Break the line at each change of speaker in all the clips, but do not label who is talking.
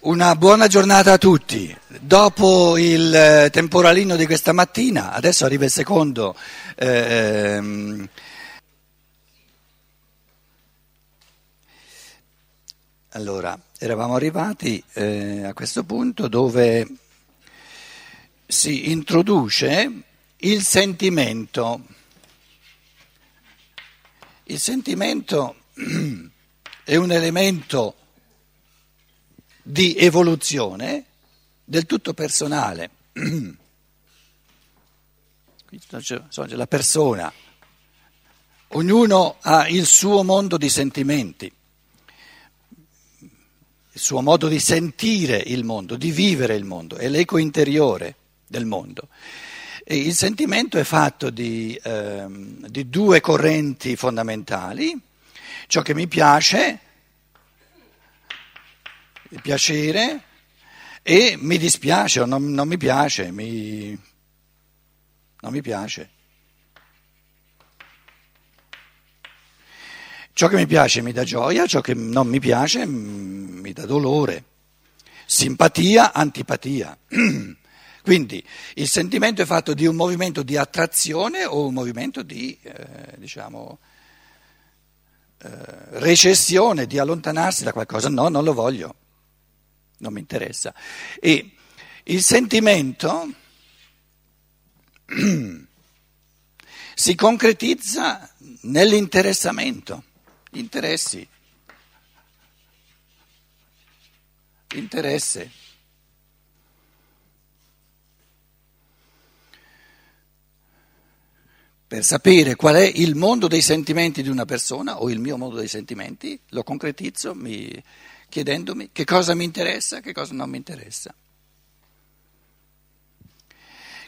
Una buona giornata a tutti. Dopo il eh, temporalino di questa mattina, adesso arriva il secondo. Ehm, allora, eravamo arrivati eh, a questo punto dove si introduce il sentimento. Il sentimento è un elemento di evoluzione del tutto personale. La persona, ognuno ha il suo mondo di sentimenti, il suo modo di sentire il mondo, di vivere il mondo, è l'eco interiore del mondo. E il sentimento è fatto di, ehm, di due correnti fondamentali, ciò che mi piace piacere e mi dispiace o non, non mi piace, mi, non mi piace. Ciò che mi piace mi dà gioia, ciò che non mi piace mi dà dolore. Simpatia, antipatia. Quindi il sentimento è fatto di un movimento di attrazione o un movimento di, eh, diciamo, eh, recessione, di allontanarsi da qualcosa. No, non lo voglio non mi interessa. E il sentimento si concretizza nell'interessamento, interessi, interesse. Per sapere qual è il mondo dei sentimenti di una persona o il mio mondo dei sentimenti, lo concretizzo, mi, chiedendomi che cosa mi interessa e che cosa non mi interessa.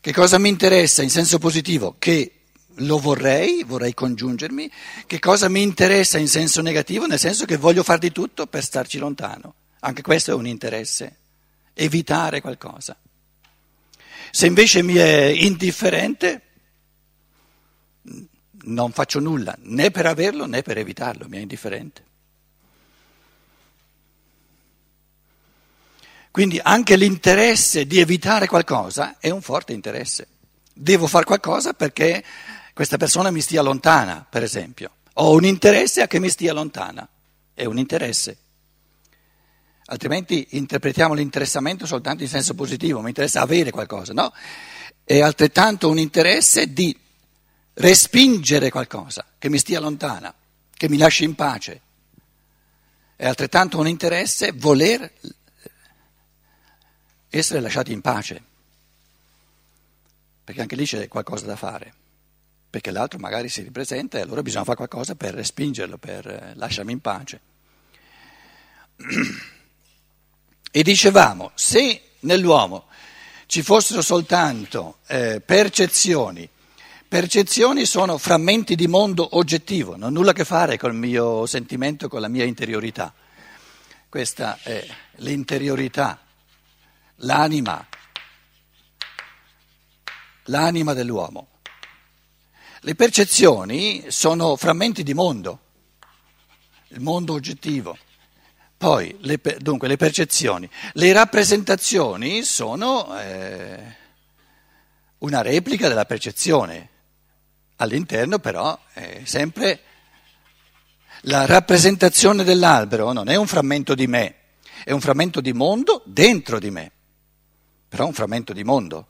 Che cosa mi interessa in senso positivo? Che lo vorrei, vorrei congiungermi. Che cosa mi interessa in senso negativo? Nel senso che voglio fare di tutto per starci lontano. Anche questo è un interesse, evitare qualcosa. Se invece mi è indifferente, non faccio nulla, né per averlo né per evitarlo, mi è indifferente. Quindi anche l'interesse di evitare qualcosa è un forte interesse. Devo fare qualcosa perché questa persona mi stia lontana, per esempio. Ho un interesse a che mi stia lontana. È un interesse. Altrimenti interpretiamo l'interessamento soltanto in senso positivo, mi interessa avere qualcosa, no? È altrettanto un interesse di respingere qualcosa che mi stia lontana, che mi lasci in pace. È altrettanto un interesse voler essere lasciati in pace, perché anche lì c'è qualcosa da fare, perché l'altro magari si ripresenta e allora bisogna fare qualcosa per respingerlo, per eh, lasciarmi in pace. E dicevamo, se nell'uomo ci fossero soltanto eh, percezioni, percezioni sono frammenti di mondo oggettivo, non hanno nulla a che fare col mio sentimento, con la mia interiorità. Questa è l'interiorità l'anima, l'anima dell'uomo. Le percezioni sono frammenti di mondo, il mondo oggettivo. Poi, le, dunque, le percezioni. Le rappresentazioni sono eh, una replica della percezione. All'interno però è sempre la rappresentazione dell'albero, non è un frammento di me, è un frammento di mondo dentro di me però un frammento di mondo.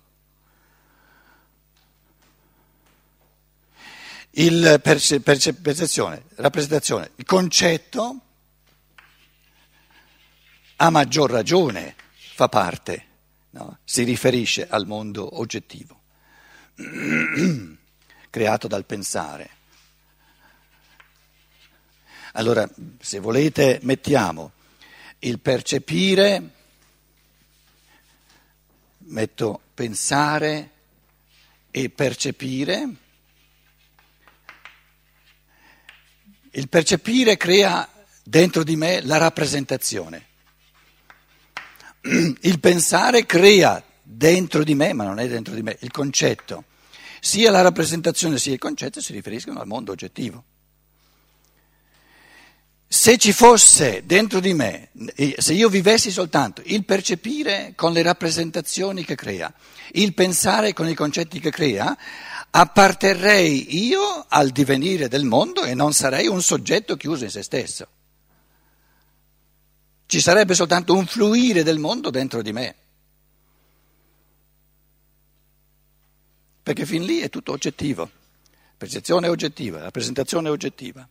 Il perce, perce, percezione, rappresentazione, il concetto a maggior ragione fa parte, no? si riferisce al mondo oggettivo, creato dal pensare. Allora, se volete, mettiamo il percepire metto pensare e percepire. Il percepire crea dentro di me la rappresentazione. Il pensare crea dentro di me, ma non è dentro di me, il concetto. Sia la rappresentazione sia il concetto si riferiscono al mondo oggettivo. Se ci fosse dentro di me, se io vivessi soltanto il percepire con le rappresentazioni che crea, il pensare con i concetti che crea, apparterrei io al divenire del mondo e non sarei un soggetto chiuso in se stesso. Ci sarebbe soltanto un fluire del mondo dentro di me. Perché fin lì è tutto oggettivo, percezione oggettiva, rappresentazione oggettiva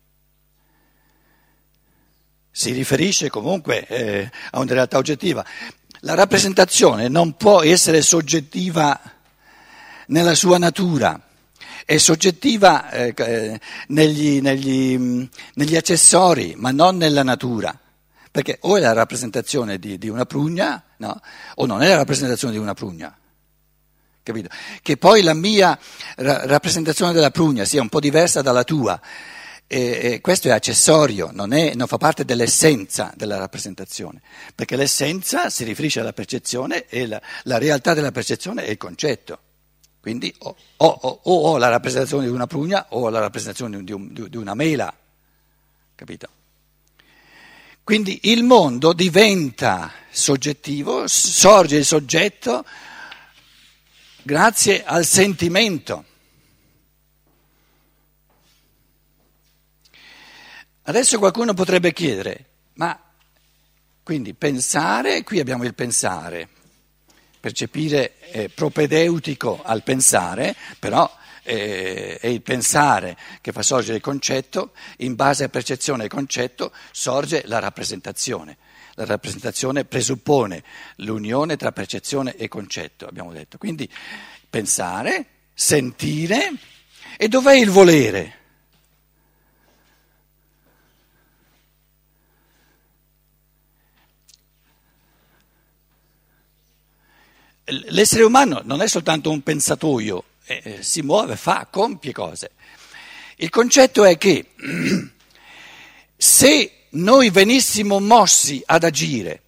si riferisce comunque eh, a una realtà oggettiva. La rappresentazione non può essere soggettiva nella sua natura, è soggettiva eh, eh negli, negli, negli, accessori, ma non nella natura. Perché o è la rappresentazione di, di una prugna, no? o non è la rappresentazione di una prugna. Capito? Che poi la mia ra- rappresentazione della prugna sia un po' diversa dalla tua e, e questo è accessorio, non, è, non, fa parte dell'essenza della rappresentazione, perché l'essenza si riferisce alla percezione e la, la realtà della percezione è il concetto. Quindi o ho la rappresentazione di una prugna o la rappresentazione di, un, di una mela, capito? Quindi il mondo diventa soggettivo, sorge il soggetto grazie al sentimento. Adesso qualcuno potrebbe chiedere, ma quindi pensare, qui abbiamo il pensare, percepire è propedeutico al pensare, però eh, è il pensare che fa sorgere il concetto, in base a percezione e concetto sorge la rappresentazione. La rappresentazione presuppone l'unione tra percezione e concetto, abbiamo detto. Quindi pensare, sentire e dov'è il volere? L'essere umano non è soltanto un pensatoio, eh, eh, si muove, fa, compie cose. Il concetto è che se noi venissimo mossi ad agire,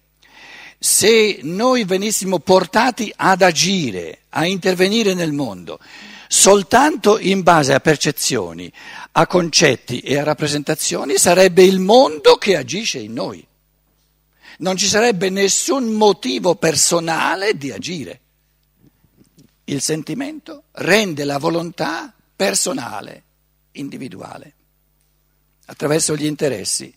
se noi venissimo portati ad agire, a intervenire nel mondo, soltanto in base a percezioni, a concetti e a rappresentazioni, sarebbe il mondo che agisce in noi non ci sarebbe nessun motivo personale di agire. Il sentimento rende la volontà personale, individuale, attraverso gli interessi.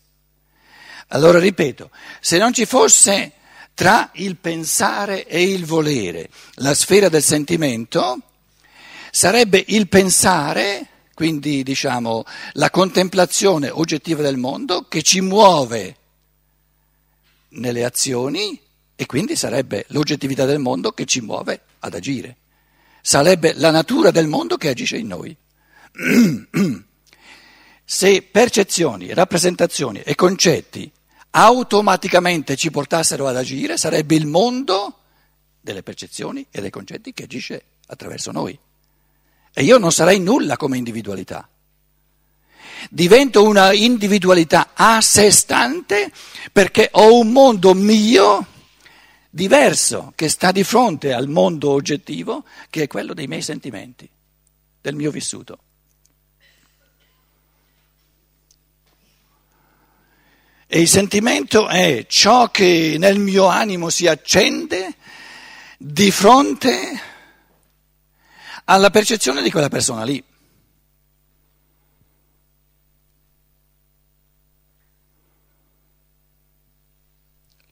Allora ripeto, se non ci fosse tra il pensare e il volere la sfera del sentimento, sarebbe il pensare, quindi diciamo la contemplazione oggettiva del mondo, che ci muove nelle azioni e quindi sarebbe l'oggettività del mondo che ci muove ad agire. Sarebbe la natura del mondo che agisce in noi. Se percezioni, rappresentazioni e concetti automaticamente ci portassero ad agire, sarebbe il mondo delle percezioni e dei concetti che agisce attraverso noi. E io non sarei nulla come individualità divento una individualità a sé stante perché ho un mondo mio diverso che sta di fronte al mondo oggettivo che è quello dei miei sentimenti, del mio vissuto. E il sentimento è ciò che nel mio animo si accende di fronte alla percezione di quella persona lì.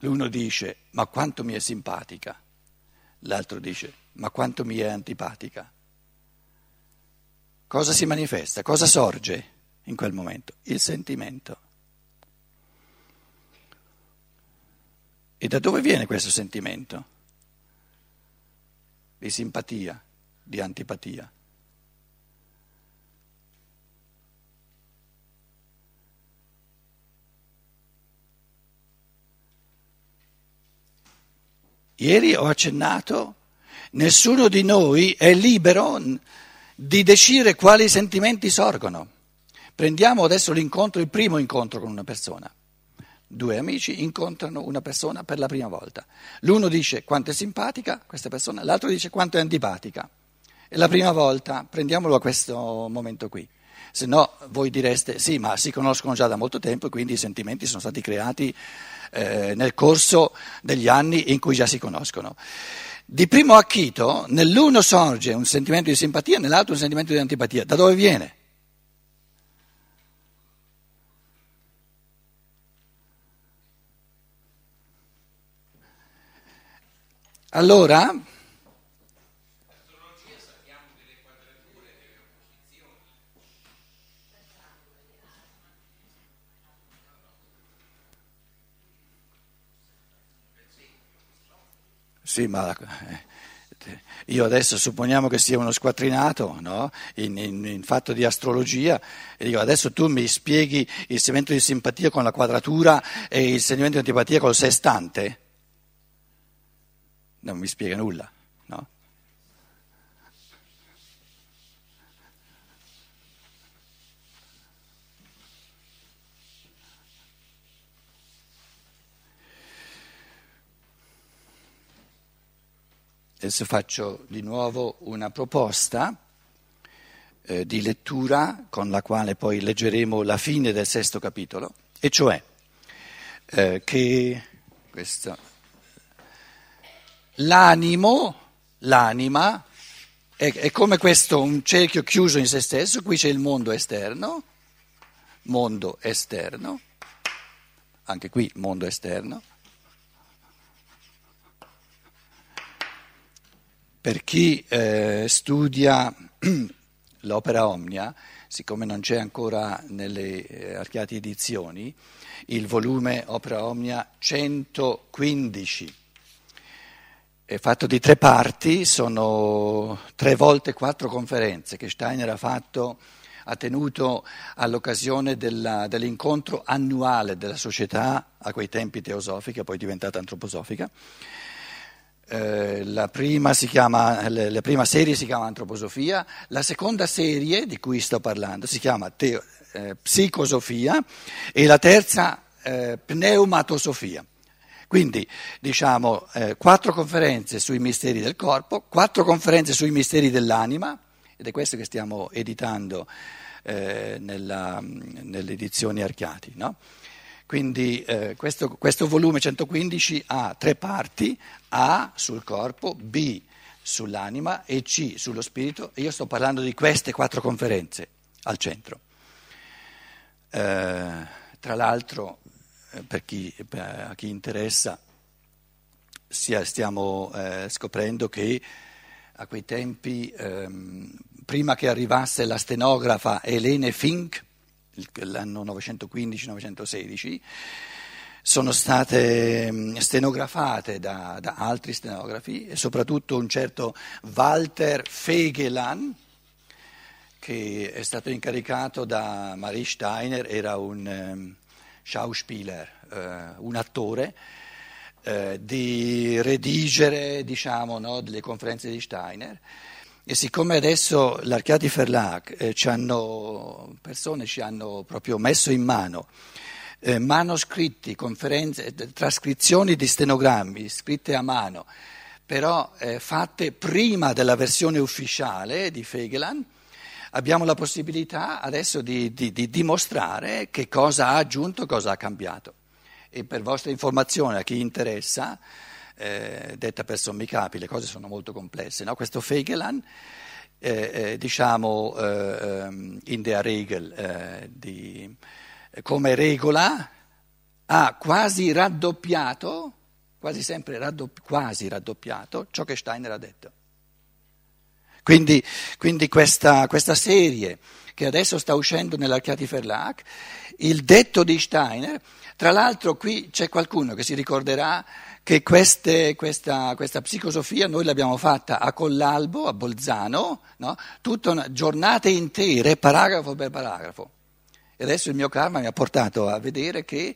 L'uno dice ma quanto mi è simpatica, l'altro dice ma quanto mi è antipatica. Cosa si manifesta? Cosa sorge in quel momento? Il sentimento. E da dove viene questo sentimento? Di simpatia, di antipatia. Ieri ho accennato, nessuno di noi è libero di decidere quali sentimenti sorgono. Prendiamo adesso l'incontro, il primo incontro con una persona. Due amici incontrano una persona per la prima volta. L'uno dice quanto è simpatica questa persona, l'altro dice quanto è antipatica. È la prima volta, prendiamolo a questo momento qui. se no voi direste sì, ma si conoscono già da molto tempo e quindi i sentimenti sono stati creati eh, nel corso degli anni in cui già si conoscono. Di primo acchito, nell'uno sorge un sentimento di simpatia, nell'altro un sentimento di antipatia. Da dove viene? Allora, Sì, ma eh, io adesso supponiamo che sia uno squattrinato no? in, in, in, fatto di astrologia e dico adesso tu mi spieghi il segmento di simpatia con la quadratura e il segmento di antipatia col sestante? Non mi spiega nulla, no? Adesso faccio di nuovo una proposta eh, di lettura con la quale poi leggeremo la fine del sesto capitolo, e cioè eh, che questo, l'animo, l'anima, è, è come questo un cerchio chiuso in se stesso, qui c'è il mondo esterno, mondo esterno, anche qui mondo esterno, Per chi eh, studia l'opera Omnia, siccome non c'è ancora nelle eh, archiate edizioni, il volume Opera Omnia 115 è fatto di tre parti, sono tre volte quattro conferenze che Steiner ha fatto, ha tenuto all'occasione della, dell'incontro annuale della società, a quei tempi teosofica, poi diventata antroposofica eh, la, prima chiama, la, prima serie si chiama Antroposofia, la seconda serie di cui sto parlando si chiama teo, eh, Psicosofia e la terza eh, Pneumatosofia. Quindi diciamo eh, quattro conferenze sui misteri del corpo, quattro conferenze sui misteri dell'anima, ed è questo che stiamo editando eh, nella, nelle edizioni Archiati. No? Quindi eh, questo, questo, volume 115 ha tre parti, A sul corpo, B sull'anima e C sullo spirito. E io sto parlando di queste quattro conferenze al centro. Eh, tra l'altro, eh, per chi, per, chi interessa, stiamo eh, scoprendo che a quei tempi, ehm, prima che arrivasse la stenografa Elene Fink, l'anno 915-916, sono state mm, stenografate da, da, altri stenografi e soprattutto un certo Walter Fegelan, che è stato incaricato da Marie Steiner, era un um, Schauspieler, uh, un attore, uh, di redigere diciamo, no, delle conferenze di Steiner e siccome adesso l'Archiati Verlag, eh, ci hanno, persone ci hanno proprio messo in mano eh, manoscritti, eh, trascrizioni di stenogrammi scritte a mano, però eh, fatte prima della versione ufficiale di Fegelan, abbiamo la possibilità adesso di, di, di dimostrare che cosa ha aggiunto, cosa ha cambiato. E per vostra informazione, a chi interessa, eh, detta per sommi capi, le cose sono molto complesse. No? Questo Fegelan, eh, eh, diciamo eh, ehm, in der Regel, eh, di, come regola, ha quasi raddoppiato, quasi sempre raddopp- quasi raddoppiato, ciò che Steiner ha detto. Quindi, quindi questa, questa, serie che adesso sta uscendo nell'Archiati Verlag, il detto di Steiner, tra l'altro qui c'è qualcuno che si ricorderà che queste, questa, questa, psicosofia noi l'abbiamo fatta a Collalbo, a Bolzano, no? Tutta giornate intere, paragrafo per paragrafo. E adesso il mio karma mi ha portato a vedere che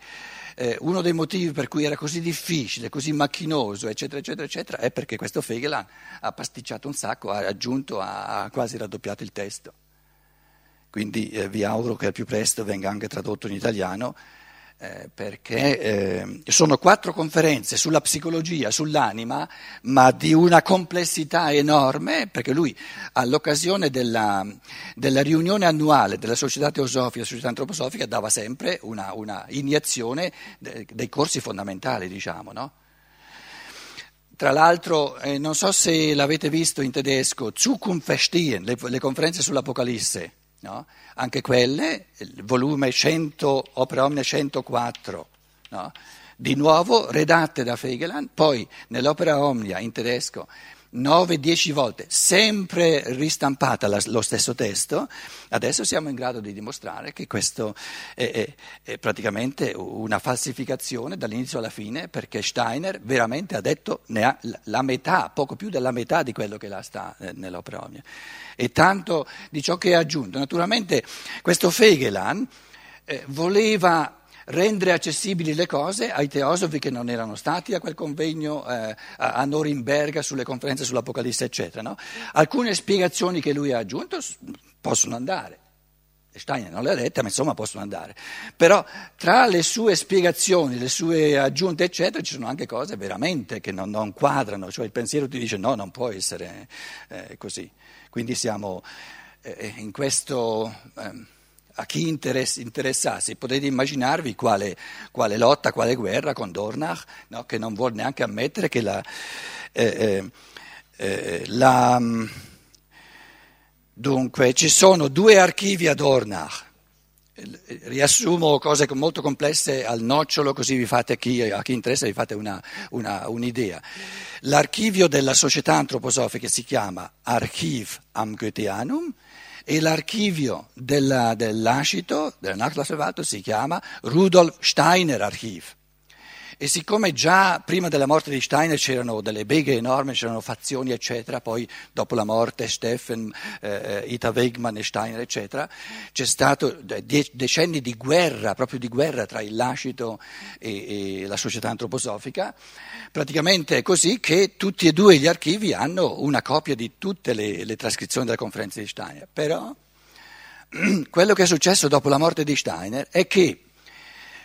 eh, uno dei motivi per cui era così difficile, così macchinoso, eccetera, eccetera, eccetera, è perché questo Fegelan ha pasticciato un sacco, ha aggiunto, ha quasi raddoppiato il testo. Quindi eh, vi auguro che al più presto venga anche tradotto in italiano eh, perché eh, sono quattro conferenze sulla psicologia, sull'anima, ma di una complessità enorme, perché lui all'occasione della, della riunione annuale della Società Teosofica e Società Antroposofica dava sempre una, una iniezione de, dei corsi fondamentali, diciamo, no? Tra l'altro, eh, non so se l'avete visto in tedesco, Zukunft verstehen, le, le conferenze sull'Apocalisse. No? Anche quelle, il volume 100, Opera Omnia 104, no? di nuovo redatte da Fegeland, poi nell'Opera Omnia in tedesco 9-10 volte, sempre ristampata la, lo stesso testo, adesso siamo in grado di dimostrare che questo è, è, è, praticamente una falsificazione dall'inizio alla fine, perché Steiner veramente ha detto ne ha la metà, poco più della metà di quello che là sta eh, nell'opera omnia. E tanto di ciò che ha aggiunto. Naturalmente questo Fegelan eh, voleva rendere accessibili le cose ai teosofi che non erano stati a quel convegno eh, a Norimberga sulle conferenze sull'Apocalisse, eccetera. No? Alcune spiegazioni che lui ha aggiunto possono andare. Steiner non le ha dette, ma insomma possono andare. Però tra le sue spiegazioni, le sue aggiunte, eccetera, ci sono anche cose veramente che non, non quadrano, cioè il pensiero ti dice no, non può essere eh, così. Quindi siamo eh, in questo... Eh, a chi interess- interessasse, potete immaginarvi quale, quale, lotta, quale guerra con Dornach, no? che non vuole neanche ammettere che la... Eh, eh, eh la dunque, ci sono due archivi a Dornach. Riassumo cose molto complesse al nocciolo, così vi fate a chi, a chi interessa vi fate una, una, un'idea. L'archivio della società antroposofica si chiama Archiv am Goetheanum e l'archivio della, dell'Ascito, del Nachlassverwaltung, si chiama Rudolf Steiner Archiv. E siccome già prima della morte di Steiner c'erano delle beghe enormi, c'erano fazioni, eccetera, poi dopo la morte Steffen, eh, Ita Wegmann e Steiner, eccetera, c'è stato decenni di guerra, proprio di guerra tra il lascito e, e la società antroposofica. Praticamente è così che tutti e due gli archivi hanno una copia di tutte le, le trascrizioni della conferenza di Steiner. Però quello che è successo dopo la morte di Steiner è che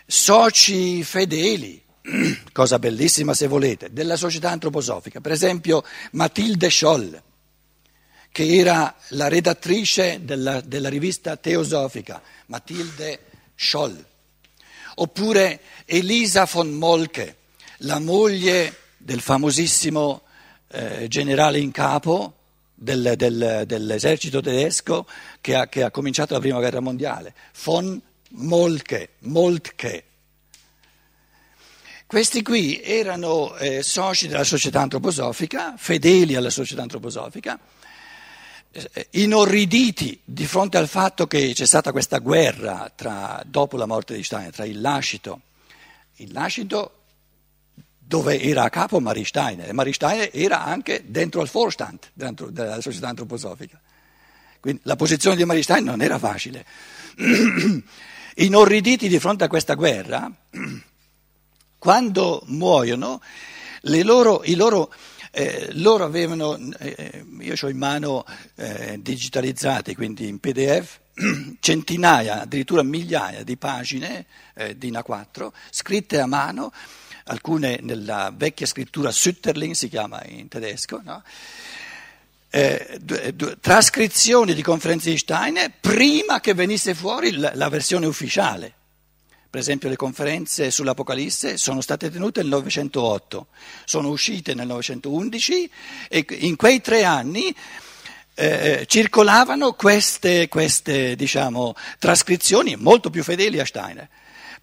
soci fedeli, cosa bellissima se volete, della società antroposofica, per esempio Matilde Scholl, che era la redattrice della, della rivista teosofica, Matilde Scholl, oppure Elisa von Molke, la moglie del famosissimo eh, generale in capo del, del, dell'esercito tedesco che ha, che ha, cominciato la prima guerra mondiale, von Molke, Moltke. Questi qui erano eh, soci della società antroposofica, fedeli alla società antroposofica, eh, inorriditi di fronte al fatto che c'è stata questa guerra tra, dopo la morte di Steiner tra il lascito, il lascito dove era a capo Marie Steiner e Marie Steiner era anche dentro al Vorstand della società antroposofica. Quindi la posizione di Marie Steiner non era facile. Inorriditi di fronte a questa guerra, quando muoiono, loro, loro, eh, loro avevano, eh, io ho in mano eh, digitalizzati, quindi in PDF, centinaia, addirittura migliaia di pagine eh, di A4 scritte a mano, alcune nella vecchia scrittura Sütterling si chiama in tedesco, no? eh, trascrizioni di conferenze di Steiner prima che venisse fuori la, la versione ufficiale. Per esempio le conferenze sull'Apocalisse sono state tenute nel 908, sono uscite nel 911 e in quei tre anni eh, circolavano queste, queste diciamo, trascrizioni molto più fedeli a Steiner.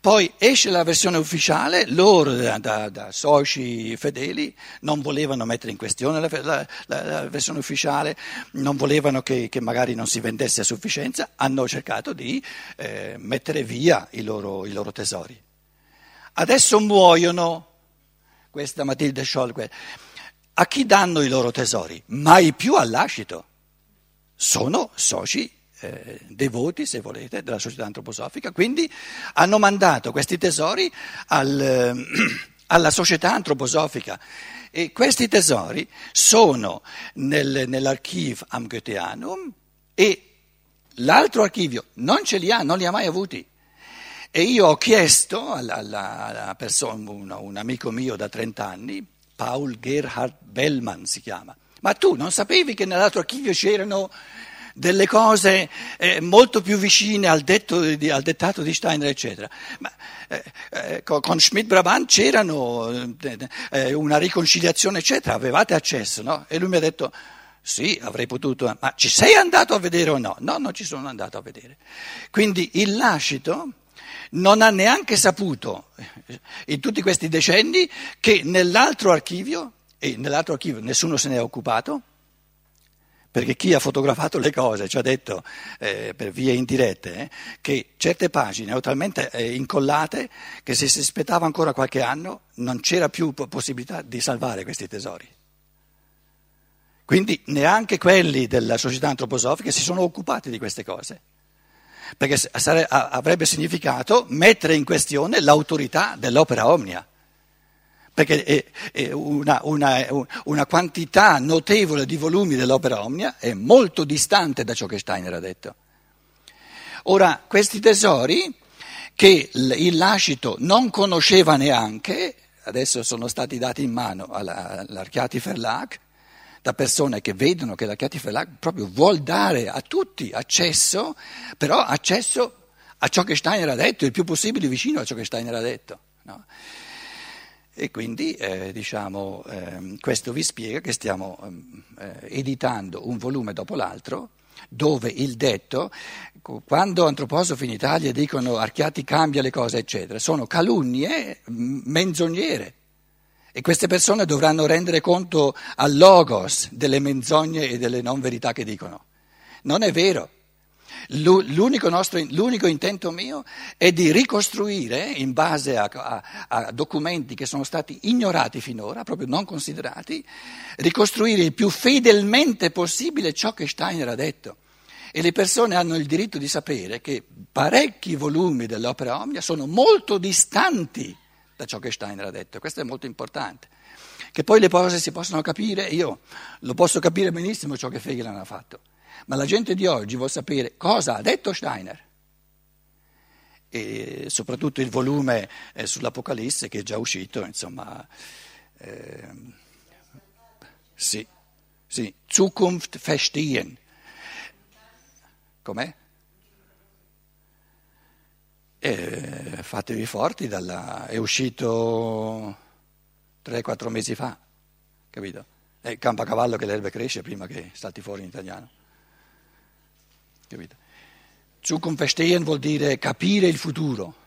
Poi esce la versione ufficiale, loro da, da, da soci fedeli non volevano mettere in questione la, la, la, versione ufficiale, non volevano che, che, magari non si vendesse a sufficienza, hanno cercato di eh, mettere via i loro, i loro, tesori. Adesso muoiono, questa Matilde Scholl, a chi danno i loro tesori? Mai più all'ascito. Sono soci eh, devoti, se volete, della società antroposofica, quindi hanno mandato questi tesori al, eh, alla società antroposofica e questi tesori sono nel, nell'archivio am Goetheanum e l'altro archivio non ce li ha, non li ha mai avuti. E io ho chiesto alla, alla, alla persona, un, un amico mio da 30 anni, Paul Gerhard Bellman si chiama, ma tu non sapevi che nell'altro archivio c'erano delle cose eh, molto più vicine al, di, al, dettato di Steiner, eccetera. Ma, eh, eh, con Schmidt-Brabant c'erano eh, eh, una riconciliazione, eccetera, avevate accesso, no? E lui mi ha detto, sì, avrei potuto, ma ci sei andato a vedere o no? No, non ci sono andato a vedere. Quindi il lascito non ha neanche saputo, in tutti questi decenni, che nell'altro archivio, e nell'altro archivio nessuno se ne è occupato, perché chi ha fotografato le cose ci ha detto eh, per vie indirette eh, che certe pagine erano talmente eh, incollate che se si aspettava ancora qualche anno non c'era più possibilità di salvare questi tesori. Quindi neanche quelli della società antroposofica si sono occupati di queste cose, perché sare- avrebbe significato mettere in questione l'autorità dell'opera omnia perché è, è una, una, una, quantità notevole di volumi dell'opera omnia è molto distante da ciò che Steiner ha detto. Ora, questi tesori che il lascito non conosceva neanche, adesso sono stati dati in mano all'Archiati Verlag, da persone che vedono che l'Archiati Verlag proprio vuol dare a tutti accesso, però accesso a ciò che Steiner ha detto, il più possibile vicino a ciò che Steiner ha detto. No? E quindi eh, diciamo, eh, questo vi spiega che stiamo ehm, eh, editando un volume dopo l'altro dove il detto, quando antroposofi in Italia dicono Archiati cambia le cose, eccetera, sono calunnie menzognere. E queste persone dovranno rendere conto al logos delle menzogne e delle non verità che dicono. Non è vero. L'unico, nostro, l'unico, intento mio è di ricostruire, in base a, a, a, documenti che sono stati ignorati finora, proprio non considerati, ricostruire il più fedelmente possibile ciò che Steiner ha detto. E le persone hanno il diritto di sapere che parecchi volumi dell'opera Omnia sono molto distanti da ciò che Steiner ha detto. Questo è molto importante. Che poi le cose si possono capire, io lo posso capire benissimo ciò che Fegel ha fatto ma la gente di oggi vuole sapere cosa ha detto Steiner. E soprattutto il volume eh, sull'Apocalisse che è già uscito, insomma, eh, sì, sì, Zukunft verstehen. Com'è? Eh, fatevi forti, dalla, è uscito 3-4 mesi fa, capito? È campo a cavallo che l'erba cresce prima che salti fuori in italiano. Capito? Zukunft verstehen vuol dire capire il futuro.